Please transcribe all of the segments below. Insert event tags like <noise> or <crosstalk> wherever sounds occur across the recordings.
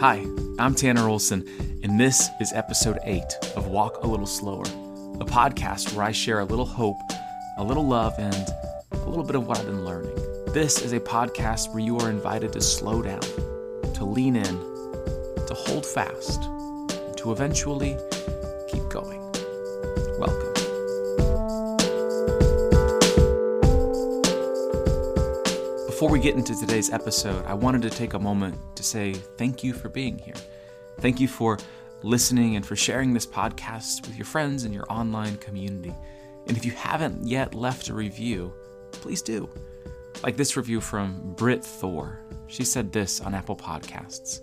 Hi, I'm Tanner Olson, and this is episode 8 of Walk a Little Slower, a podcast where I share a little hope, a little love, and a little bit of what I've been learning. This is a podcast where you are invited to slow down, to lean in, to hold fast, to eventually keep going. Before we get into today's episode, I wanted to take a moment to say thank you for being here. Thank you for listening and for sharing this podcast with your friends and your online community. And if you haven't yet left a review, please do. Like this review from Britt Thor. She said this on Apple Podcasts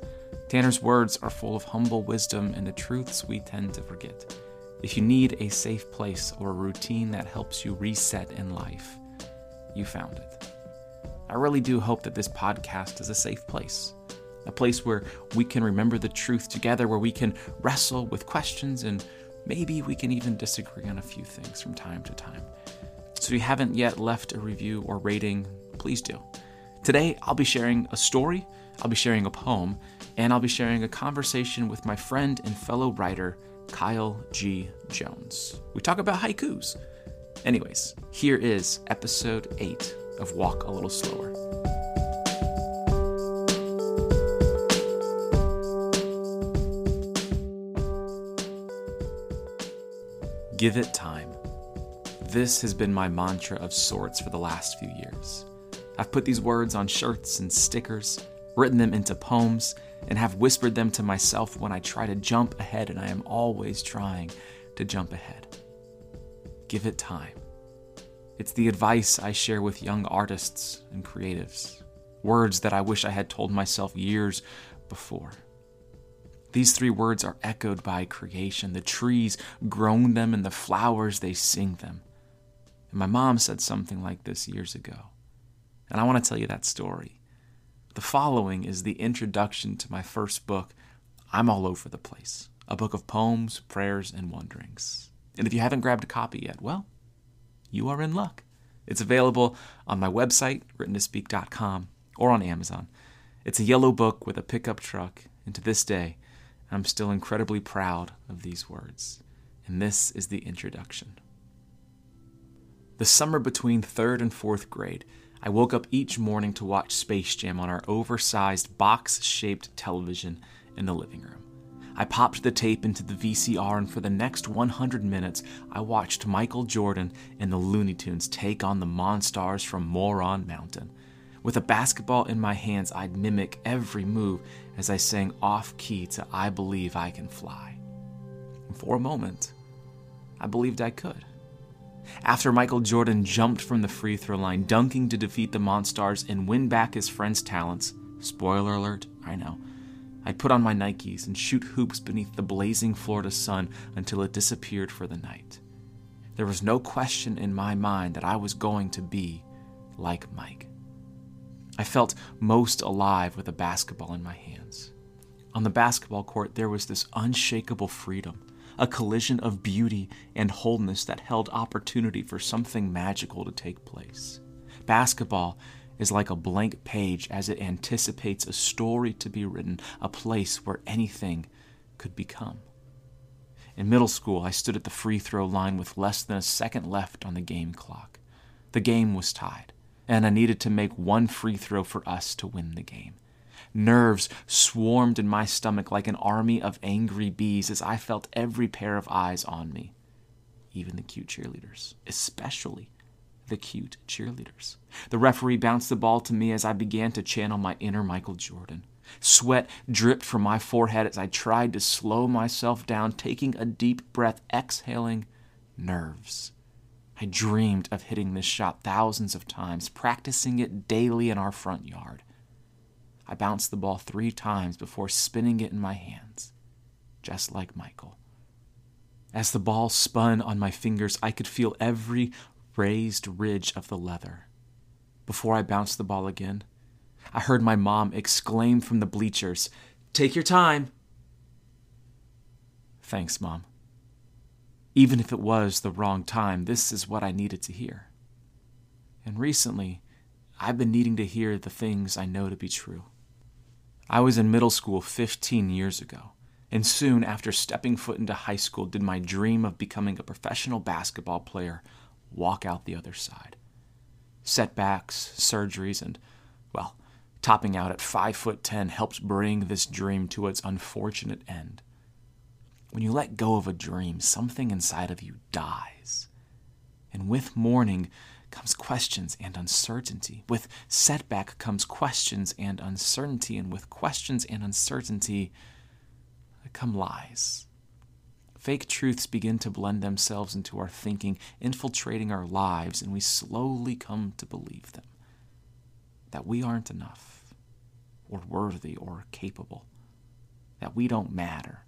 Tanner's words are full of humble wisdom and the truths we tend to forget. If you need a safe place or a routine that helps you reset in life, you found it. I really do hope that this podcast is a safe place, a place where we can remember the truth together, where we can wrestle with questions, and maybe we can even disagree on a few things from time to time. So if you haven't yet left a review or rating, please do. Today, I'll be sharing a story, I'll be sharing a poem, and I'll be sharing a conversation with my friend and fellow writer, Kyle G. Jones. We talk about haikus. Anyways, here is episode 8 of Walk a Little Slower. Give it time. This has been my mantra of sorts for the last few years. I've put these words on shirts and stickers, written them into poems, and have whispered them to myself when I try to jump ahead, and I am always trying to jump ahead. Give it time. It's the advice I share with young artists and creatives, words that I wish I had told myself years before. These three words are echoed by creation. The trees groan them, and the flowers, they sing them. And my mom said something like this years ago. And I want to tell you that story. The following is the introduction to my first book, I'm All Over the Place, a book of poems, prayers, and wonderings. And if you haven't grabbed a copy yet, well, you are in luck. It's available on my website, writtentospeak.com, or on Amazon. It's a yellow book with a pickup truck, and to this day, I'm still incredibly proud of these words. And this is the introduction. The summer between third and fourth grade, I woke up each morning to watch Space Jam on our oversized box shaped television in the living room. I popped the tape into the VCR, and for the next 100 minutes, I watched Michael Jordan and the Looney Tunes take on the Monstars from Moron Mountain. With a basketball in my hands, I'd mimic every move as I sang off key to I Believe I Can Fly. And for a moment, I believed I could. After Michael Jordan jumped from the free throw line, dunking to defeat the Monstars and win back his friend's talents, spoiler alert, I know, I'd put on my Nikes and shoot hoops beneath the blazing Florida sun until it disappeared for the night. There was no question in my mind that I was going to be like Mike. I felt most alive with a basketball in my hands. On the basketball court, there was this unshakable freedom, a collision of beauty and wholeness that held opportunity for something magical to take place. Basketball is like a blank page as it anticipates a story to be written, a place where anything could become. In middle school, I stood at the free throw line with less than a second left on the game clock. The game was tied, and I needed to make one free throw for us to win the game. Nerves swarmed in my stomach like an army of angry bees as I felt every pair of eyes on me, even the cute cheerleaders, especially the cute cheerleaders. The referee bounced the ball to me as I began to channel my inner Michael Jordan. Sweat dripped from my forehead as I tried to slow myself down, taking a deep breath, exhaling nerves. I dreamed of hitting this shot thousands of times, practicing it daily in our front yard. I bounced the ball three times before spinning it in my hands, just like Michael. As the ball spun on my fingers, I could feel every raised ridge of the leather. Before I bounced the ball again, I heard my mom exclaim from the bleachers, Take your time. Thanks, Mom. Even if it was the wrong time, this is what I needed to hear. And recently, I've been needing to hear the things I know to be true. I was in middle school 15 years ago, and soon after stepping foot into high school, did my dream of becoming a professional basketball player walk out the other side. Setbacks, surgeries, and, well, topping out at 5 foot 10 helps bring this dream to its unfortunate end. When you let go of a dream, something inside of you dies. And with mourning comes questions and uncertainty. With setback comes questions and uncertainty. And with questions and uncertainty come lies. Fake truths begin to blend themselves into our thinking, infiltrating our lives, and we slowly come to believe them that we aren't enough, or worthy, or capable, that we don't matter,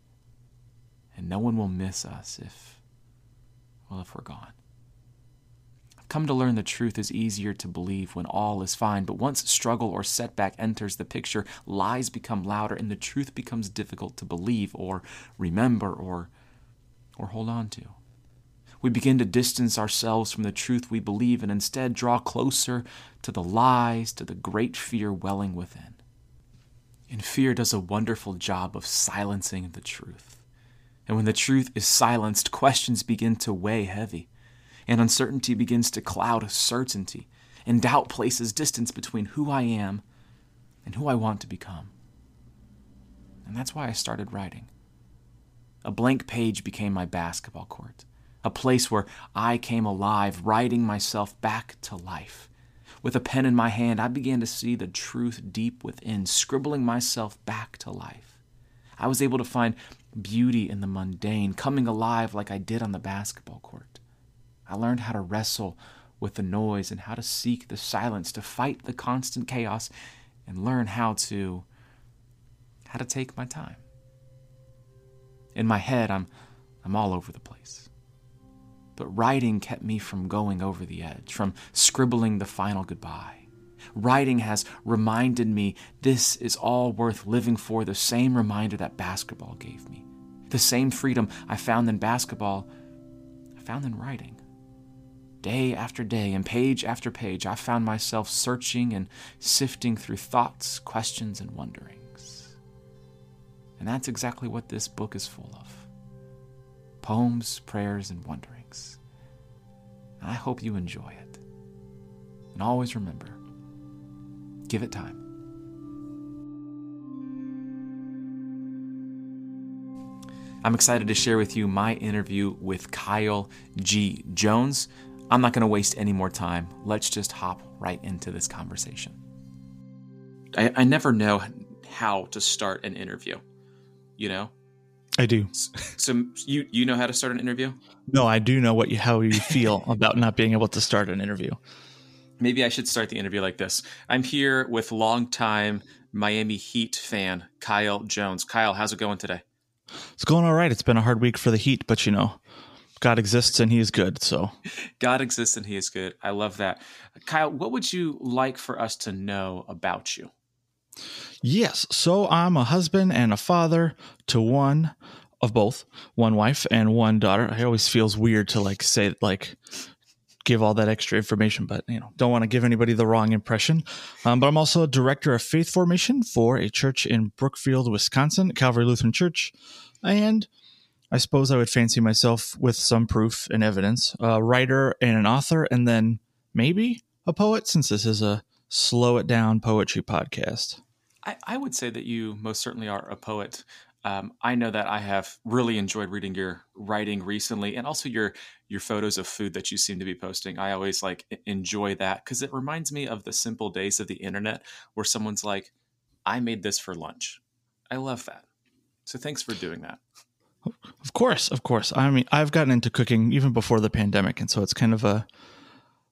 and no one will miss us if, well, if we're gone. I've come to learn the truth is easier to believe when all is fine, but once struggle or setback enters the picture, lies become louder and the truth becomes difficult to believe or remember or, or hold on to. We begin to distance ourselves from the truth we believe and instead draw closer to the lies, to the great fear welling within. And fear does a wonderful job of silencing the truth. And when the truth is silenced, questions begin to weigh heavy, and uncertainty begins to cloud certainty, and doubt places distance between who I am and who I want to become. And that's why I started writing. A blank page became my basketball court, a place where I came alive, writing myself back to life. With a pen in my hand, I began to see the truth deep within, scribbling myself back to life. I was able to find beauty in the mundane, coming alive like I did on the basketball court. I learned how to wrestle with the noise and how to seek the silence, to fight the constant chaos, and learn how to how to take my time. In my head, I'm I'm all over the place. But writing kept me from going over the edge, from scribbling the final goodbye. Writing has reminded me this is all worth living for, the same reminder that basketball gave me. The same freedom I found in basketball, I found in writing. Day after day and page after page, I found myself searching and sifting through thoughts, questions, and wonderings. And that's exactly what this book is full of poems, prayers, and wonderings. And I hope you enjoy it. And always remember give it time. I'm excited to share with you my interview with Kyle G. Jones. I'm not going to waste any more time. Let's just hop right into this conversation. I, I never know how to start an interview, you know? I do. So you you know how to start an interview? No, I do know what you how you feel about not being able to start an interview. Maybe I should start the interview like this. I'm here with longtime Miami Heat fan Kyle Jones. Kyle, how's it going today? It's going all right. It's been a hard week for the Heat, but you know, God exists and He is good. So <laughs> God exists and He is good. I love that. Kyle, what would you like for us to know about you? Yes. So I'm a husband and a father to one of both, one wife and one daughter. It always feels weird to like say like give all that extra information, but you know, don't want to give anybody the wrong impression. Um, but I'm also a director of faith formation for a church in Brookfield, Wisconsin, Calvary Lutheran Church, and I suppose I would fancy myself with some proof and evidence, a writer and an author, and then maybe a poet, since this is a slow it down poetry podcast. I, I would say that you most certainly are a poet. Um, I know that I have really enjoyed reading your writing recently, and also your your photos of food that you seem to be posting. I always like enjoy that because it reminds me of the simple days of the internet where someone's like, "I made this for lunch." I love that. So thanks for doing that. Of course, of course. I mean, I've gotten into cooking even before the pandemic, and so it's kind of a.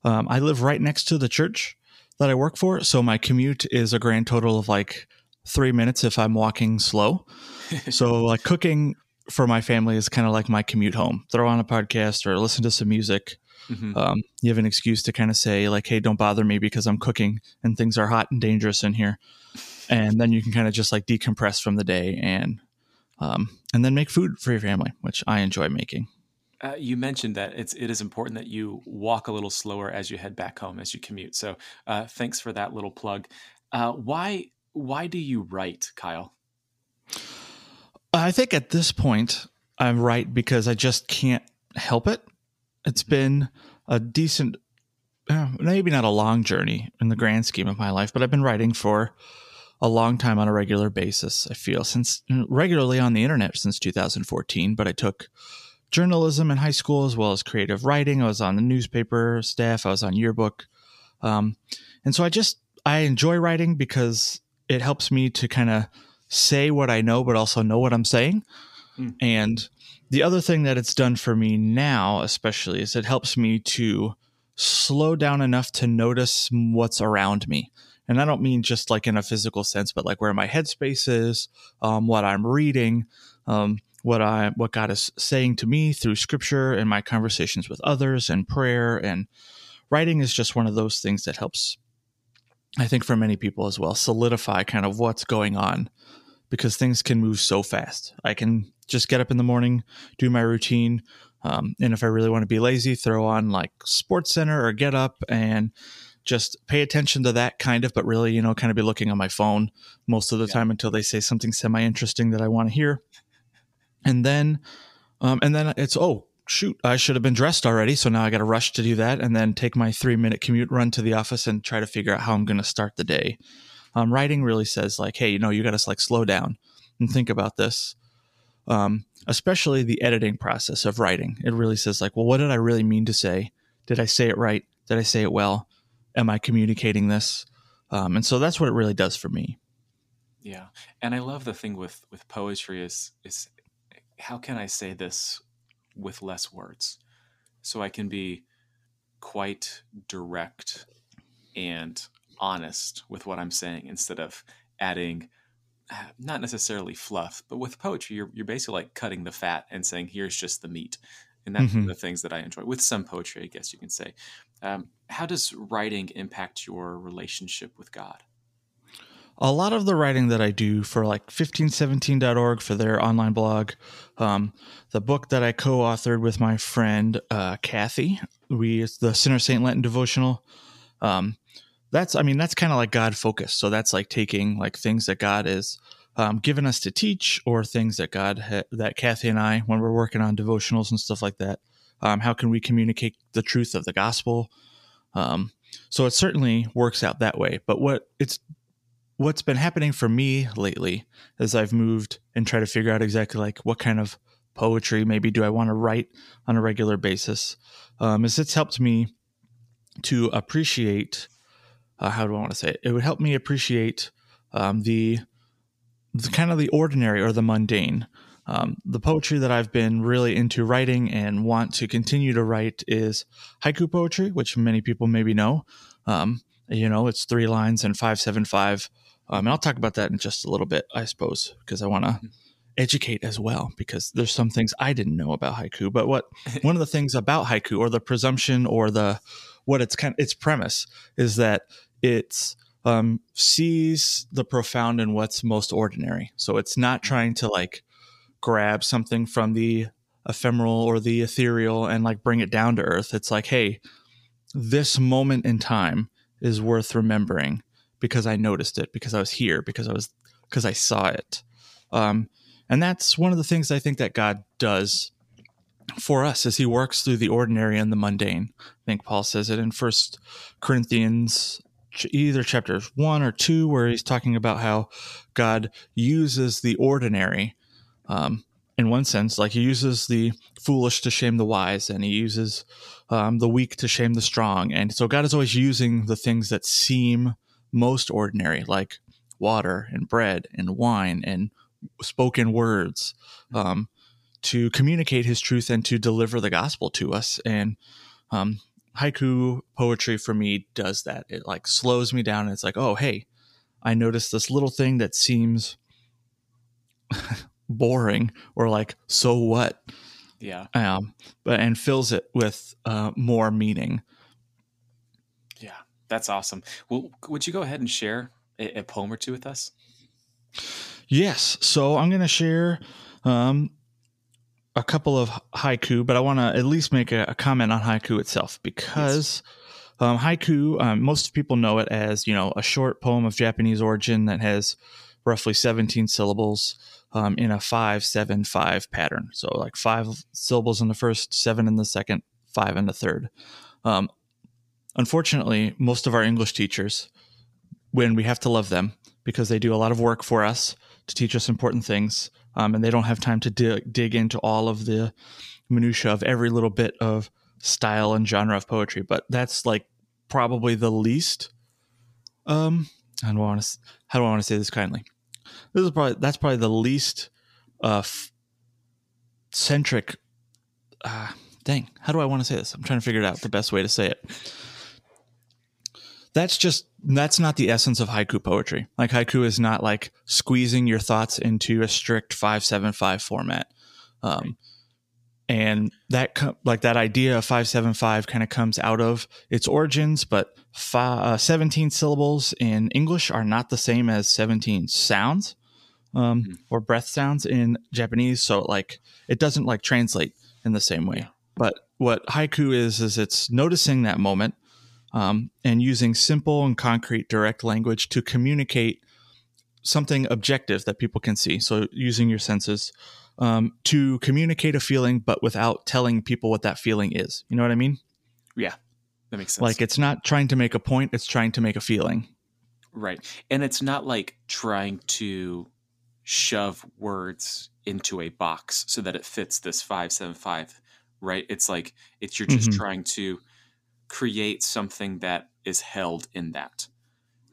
Um, I live right next to the church that I work for, so my commute is a grand total of like three minutes if I'm walking slow. <laughs> so like cooking for my family is kind of like my commute home. Throw on a podcast or listen to some music. Mm-hmm. Um, you have an excuse to kind of say like, "Hey, don't bother me because I'm cooking and things are hot and dangerous in here," and then you can kind of just like decompress from the day and um, and then make food for your family, which I enjoy making. Uh, you mentioned that it's it is important that you walk a little slower as you head back home as you commute. So uh, thanks for that little plug. Uh, why why do you write, Kyle? I think at this point, I'm right because I just can't help it. It's been a decent, uh, maybe not a long journey in the grand scheme of my life, but I've been writing for a long time on a regular basis. I feel since regularly on the internet since 2014, but I took journalism in high school as well as creative writing. I was on the newspaper staff. I was on yearbook, um, and so I just I enjoy writing because it helps me to kind of say what I know, but also know what I'm saying. Mm. And the other thing that it's done for me now, especially, is it helps me to slow down enough to notice what's around me. And I don't mean just like in a physical sense, but like where my headspace is, um, what I'm reading, um, what I what God is saying to me through Scripture and my conversations with others and prayer and writing is just one of those things that helps. I think for many people as well, solidify kind of what's going on because things can move so fast. I can just get up in the morning, do my routine. Um, and if I really want to be lazy, throw on like Sports Center or Get Up and just pay attention to that kind of, but really, you know, kind of be looking on my phone most of the yeah. time until they say something semi interesting that I want to hear. And then, um, and then it's, oh, shoot, I should have been dressed already. So now I got to rush to do that and then take my three minute commute, run to the office and try to figure out how I'm going to start the day. Um, writing really says like, hey, you know, you got to like slow down and think about this. Um, especially the editing process of writing. It really says like, well, what did I really mean to say? Did I say it right? Did I say it well? Am I communicating this? Um, and so that's what it really does for me. Yeah, and I love the thing with with poetry is is how can I say this with less words, so I can be quite direct and honest with what I'm saying instead of adding not necessarily fluff, but with poetry, you're, you're basically like cutting the fat and saying, here's just the meat. And that's mm-hmm. one of the things that I enjoy with some poetry, I guess you can say. Um, how does writing impact your relationship with God? A lot of the writing that I do for like 1517.org for their online blog, um, the book that I co authored with my friend uh, Kathy, we, the Sinner Saint Lenten devotional. Um, that's i mean that's kind of like god focused so that's like taking like things that god is um, given us to teach or things that god ha- that kathy and i when we're working on devotionals and stuff like that um, how can we communicate the truth of the gospel um, so it certainly works out that way but what it's what's been happening for me lately as i've moved and try to figure out exactly like what kind of poetry maybe do i want to write on a regular basis um, is it's helped me to appreciate uh, how do I want to say it? It would help me appreciate um, the the kind of the ordinary or the mundane. Um, the poetry that I've been really into writing and want to continue to write is haiku poetry, which many people maybe know. Um, you know, it's three lines and five seven five. Um, and I'll talk about that in just a little bit, I suppose, because I want to mm-hmm. educate as well. Because there's some things I didn't know about haiku. But what <laughs> one of the things about haiku, or the presumption, or the what its kind its premise is that it um, sees the profound in what's most ordinary. So it's not trying to like grab something from the ephemeral or the ethereal and like bring it down to earth. It's like, hey, this moment in time is worth remembering because I noticed it, because I was here, because I was because I saw it. Um, and that's one of the things I think that God does for us as he works through the ordinary and the mundane. I think Paul says it in First Corinthians either chapter one or two where he's talking about how God uses the ordinary. Um, in one sense, like he uses the foolish to shame the wise, and he uses um, the weak to shame the strong. And so God is always using the things that seem most ordinary, like water and bread and wine and spoken words, um, to communicate his truth and to deliver the gospel to us. And um, haiku poetry for me does that. It like slows me down and it's like, oh, hey, I noticed this little thing that seems <laughs> boring or like, so what? Yeah. Um, but and fills it with uh, more meaning. That's awesome. Well, would you go ahead and share a, a poem or two with us? Yes. So I'm going to share um, a couple of haiku, but I want to at least make a, a, comment on haiku itself because yes. Um, haiku, um, most people know it as you know a short poem of Japanese origin that has roughly 17 syllables um, in a five seven five pattern. So like five syllables in the first, seven in the second, five in the third. Um, unfortunately, most of our English teachers, when we have to love them because they do a lot of work for us to teach us important things, um, and they don't have time to dig, dig into all of the minutia of every little bit of style and genre of poetry. But that's like probably the least. Um, I don't want to. How do I want to say this kindly? This is probably that's probably the least uh f- centric. Uh, dang, how do I want to say this? I'm trying to figure it out the best way to say it. That's just that's not the essence of haiku poetry. Like haiku is not like squeezing your thoughts into a strict five seven five format. Um, and that like that idea of 575 kind of comes out of its origins but five, uh, 17 syllables in english are not the same as 17 sounds um, mm-hmm. or breath sounds in japanese so like it doesn't like translate in the same way but what haiku is is it's noticing that moment um, and using simple and concrete direct language to communicate something objective that people can see so using your senses um, to communicate a feeling, but without telling people what that feeling is. You know what I mean? Yeah, that makes sense. Like it's not trying to make a point; it's trying to make a feeling. Right, and it's not like trying to shove words into a box so that it fits this five seven five. Right? It's like it's you're just mm-hmm. trying to create something that is held in that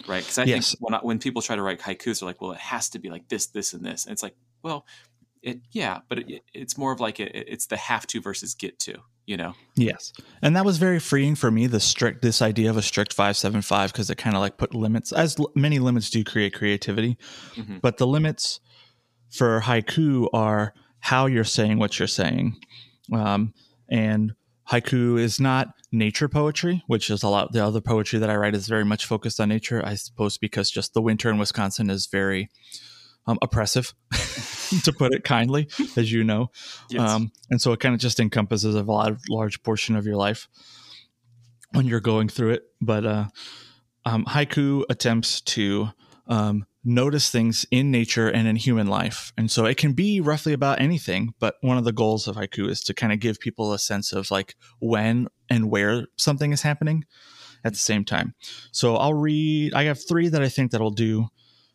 right? Because I yes. think when, when people try to write haikus, they're like, well, it has to be like this, this, and this. And it's like, well, it yeah but it, it's more of like a, it's the have to versus get to you know yes and that was very freeing for me the strict this idea of a strict 575 because it kind of like put limits as many limits do create creativity mm-hmm. but the limits for haiku are how you're saying what you're saying um, and haiku is not nature poetry which is a lot the other poetry that i write is very much focused on nature i suppose because just the winter in wisconsin is very um, oppressive, <laughs> to put it kindly, as you know. Yes. Um, and so it kind of just encompasses a lot, large portion of your life when you're going through it. But uh, um, haiku attempts to um, notice things in nature and in human life. And so it can be roughly about anything, but one of the goals of haiku is to kind of give people a sense of like when and where something is happening at the same time. So I'll read, I have three that I think that'll do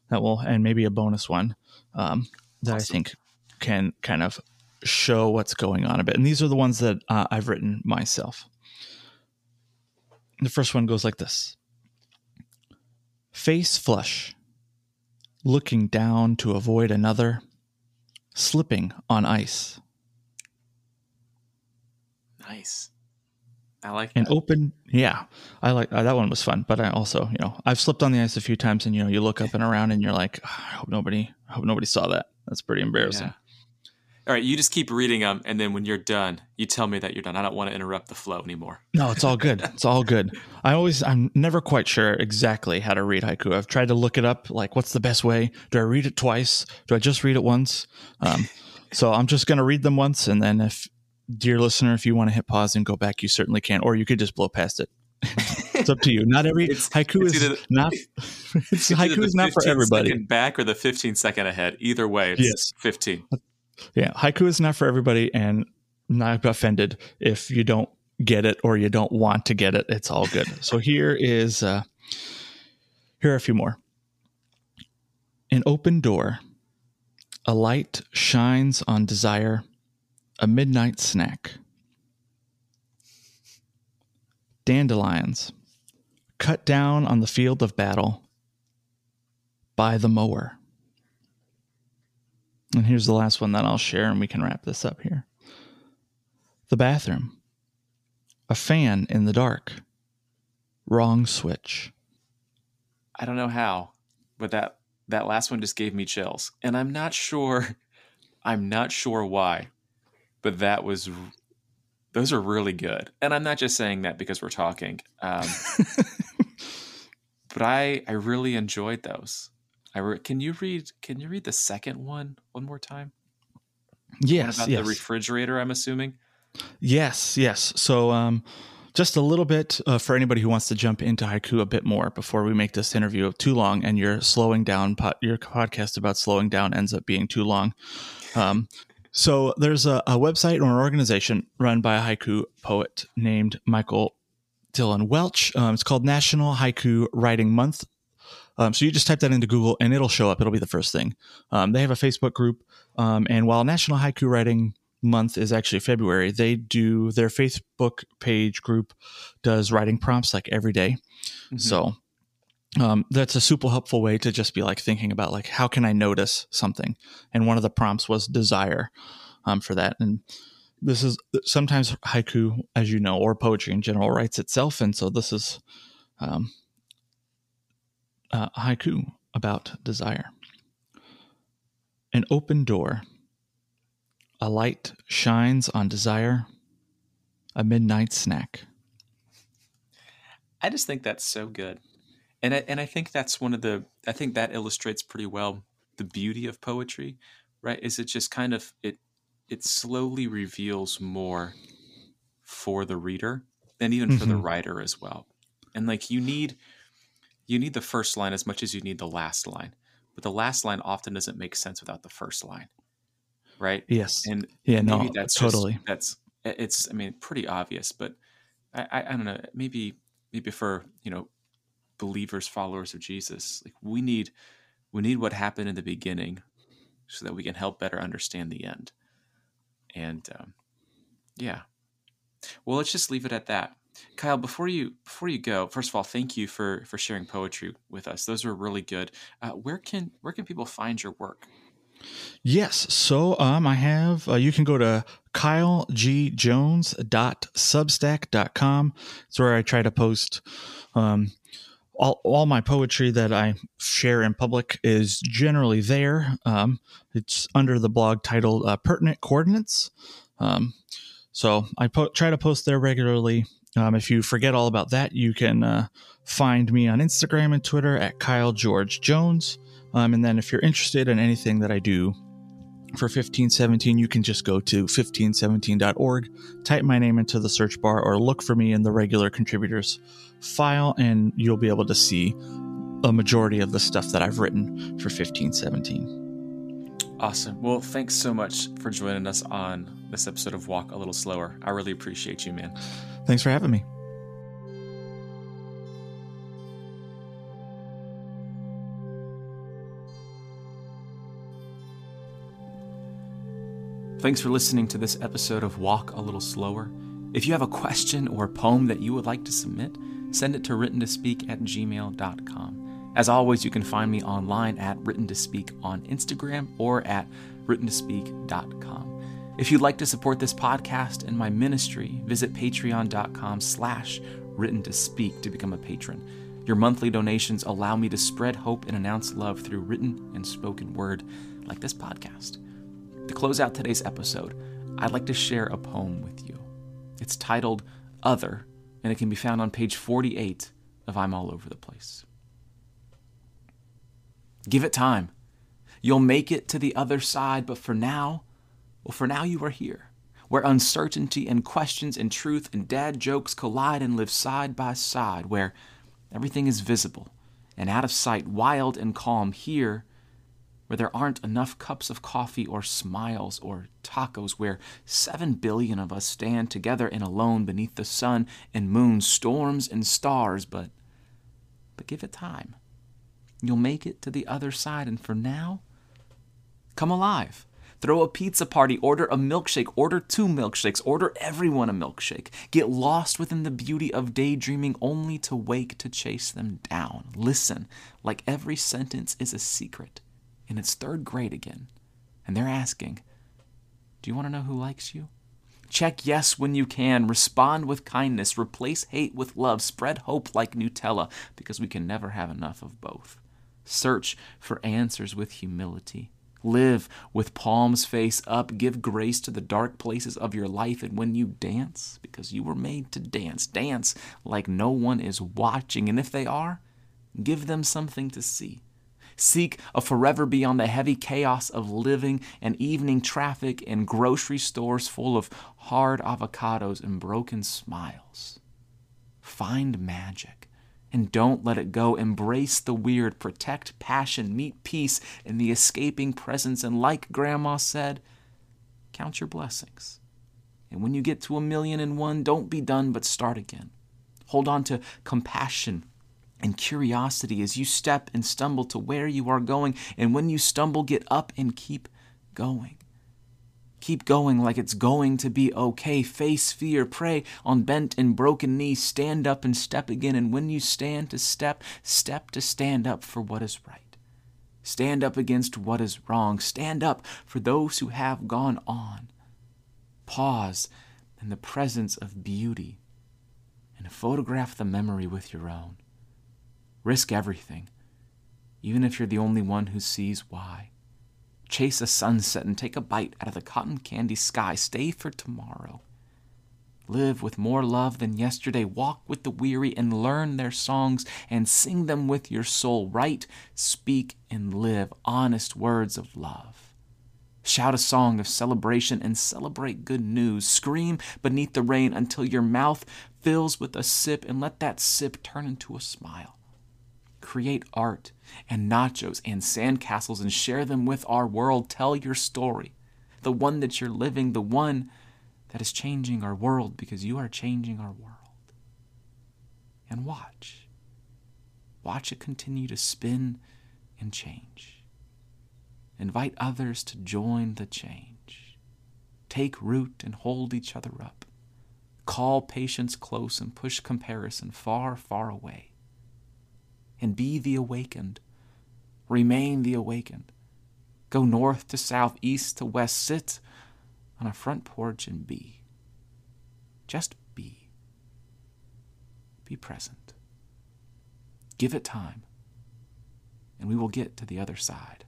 that will, and maybe a bonus one um, that awesome. I think can kind of show what's going on a bit. And these are the ones that uh, I've written myself. The first one goes like this Face flush, looking down to avoid another, slipping on ice. Nice. I like that. An open, yeah, I like uh, that one was fun. But I also, you know, I've slipped on the ice a few times, and you know, you look up and around, and you're like, oh, I hope nobody, I hope nobody saw that. That's pretty embarrassing. Yeah. All right, you just keep reading them, and then when you're done, you tell me that you're done. I don't want to interrupt the flow anymore. No, it's all good. it's all good. I always, I'm never quite sure exactly how to read haiku. I've tried to look it up, like what's the best way? Do I read it twice? Do I just read it once? Um, <laughs> so I'm just gonna read them once, and then if dear listener, if you want to hit pause and go back, you certainly can, or you could just blow past it. <laughs> it's up to you. Not every it's, haiku it's is not. <laughs> It's, haiku is not for everybody. Back or the 15 second ahead. Either way, it's yes. 15. Yeah, haiku is not for everybody, and not offended if you don't get it or you don't want to get it. It's all good. <laughs> so here is uh, here are a few more. An open door. A light shines on desire a midnight snack. Dandelions, cut down on the field of battle by the mower. And here's the last one that I'll share, and we can wrap this up here. The bathroom, a fan in the dark, wrong switch. I don't know how, but that that last one just gave me chills, and I'm not sure. <laughs> I'm not sure why but that was those are really good. And I'm not just saying that because we're talking. Um, <laughs> but I I really enjoyed those. I re- can you read can you read the second one one more time? Yes, about yes. the refrigerator. I'm assuming. Yes, yes. So um, just a little bit uh, for anybody who wants to jump into haiku a bit more before we make this interview too long and your slowing down po- your podcast about slowing down ends up being too long. Um, so there's a, a, website or an organization run by a haiku poet named Michael Dylan Welch. Um, it's called National Haiku Writing Month. Um, so you just type that into Google and it'll show up. It'll be the first thing. Um, they have a Facebook group, um, and while National Haiku Writing month is actually February, they do their Facebook page group does writing prompts like every day. Mm-hmm. So um, that's a super helpful way to just be like thinking about like how can I notice something, and one of the prompts was desire um, for that. And this is sometimes haiku, as you know, or poetry in general, writes itself, and so this is um, uh, haiku about desire. An open door a light shines on desire, a midnight snack. I just think that's so good. And I, and I think that's one of the I think that illustrates pretty well the beauty of poetry, right? Is it just kind of it it slowly reveals more for the reader and even mm-hmm. for the mm-hmm. writer as well. And like you need you need the first line as much as you need the last line. But the last line often doesn't make sense without the first line right? Yes. And yeah, no, that's totally. Just, that's it's. I mean, pretty obvious, but I, I, I don't know. Maybe maybe for you know believers, followers of Jesus, like we need we need what happened in the beginning, so that we can help better understand the end. And um, yeah, well, let's just leave it at that. Kyle, before you before you go, first of all, thank you for for sharing poetry with us. Those were really good. Uh, where can where can people find your work? Yes. So um, I have, uh, you can go to kylegjones.substack.com. It's where I try to post um, all, all my poetry that I share in public is generally there. Um, it's under the blog titled uh, Pertinent Coordinates. Um, so I po- try to post there regularly. Um, if you forget all about that, you can uh, find me on Instagram and Twitter at Kyle George Jones. Um, and then if you're interested in anything that I do for 1517, you can just go to 1517.org, type my name into the search bar, or look for me in the regular contributors file, and you'll be able to see a majority of the stuff that I've written for 1517. Awesome. Well, thanks so much for joining us on this episode of Walk a Little Slower. I really appreciate you, man. Thanks for having me. Thanks for listening to this episode of Walk a Little Slower. If you have a question or a poem that you would like to submit, send it to written to speak at gmail.com. As always, you can find me online at written to speak on Instagram or at written to speak.com. If you'd like to support this podcast and my ministry, visit patreon.com slash written to speak to become a patron. Your monthly donations allow me to spread hope and announce love through written and spoken word like this podcast. To close out today's episode, I'd like to share a poem with you. It's titled Other, and it can be found on page 48 of I'm All Over the Place. Give it time. You'll make it to the other side, but for now, well, for now you are here, where uncertainty and questions and truth and dad jokes collide and live side by side, where everything is visible and out of sight, wild and calm. Here, where there aren't enough cups of coffee or smiles or tacos, where seven billion of us stand together and alone beneath the sun and moon, storms and stars, but but give it time. You'll make it to the other side, and for now, come alive. Throw a pizza party, order a milkshake, order two milkshakes, order everyone a milkshake. Get lost within the beauty of daydreaming only to wake to chase them down. Listen, like every sentence is a secret in its third grade again, and they're asking, Do you want to know who likes you? Check yes when you can. Respond with kindness. Replace hate with love. Spread hope like Nutella, because we can never have enough of both. Search for answers with humility. Live with palms face up. Give grace to the dark places of your life. And when you dance, because you were made to dance, dance like no one is watching. And if they are, give them something to see. Seek a forever beyond the heavy chaos of living and evening traffic and grocery stores full of hard avocados and broken smiles. Find magic and don't let it go. Embrace the weird, protect passion, meet peace in the escaping presence. And like Grandma said, count your blessings. And when you get to a million and one, don't be done, but start again. Hold on to compassion and curiosity as you step and stumble to where you are going. And when you stumble, get up and keep going. Keep going like it's going to be okay. Face fear, pray on bent and broken knees. Stand up and step again. And when you stand to step, step to stand up for what is right. Stand up against what is wrong. Stand up for those who have gone on. Pause in the presence of beauty and photograph the memory with your own. Risk everything, even if you're the only one who sees why. Chase a sunset and take a bite out of the cotton candy sky. Stay for tomorrow. Live with more love than yesterday. Walk with the weary and learn their songs and sing them with your soul. Write, speak, and live honest words of love. Shout a song of celebration and celebrate good news. Scream beneath the rain until your mouth fills with a sip and let that sip turn into a smile create art and nachos and sandcastles and share them with our world. Tell your story, the one that you're living, the one that is changing our world because you are changing our world. And watch. Watch it continue to spin and change. Invite others to join the change. Take root and hold each other up. Call patience close and push comparison far, far away and be the awakened. Remain the awakened. Go north to south, east to west. Sit on a front porch and be. Just be. Be present. Give it time, and we will get to the other side.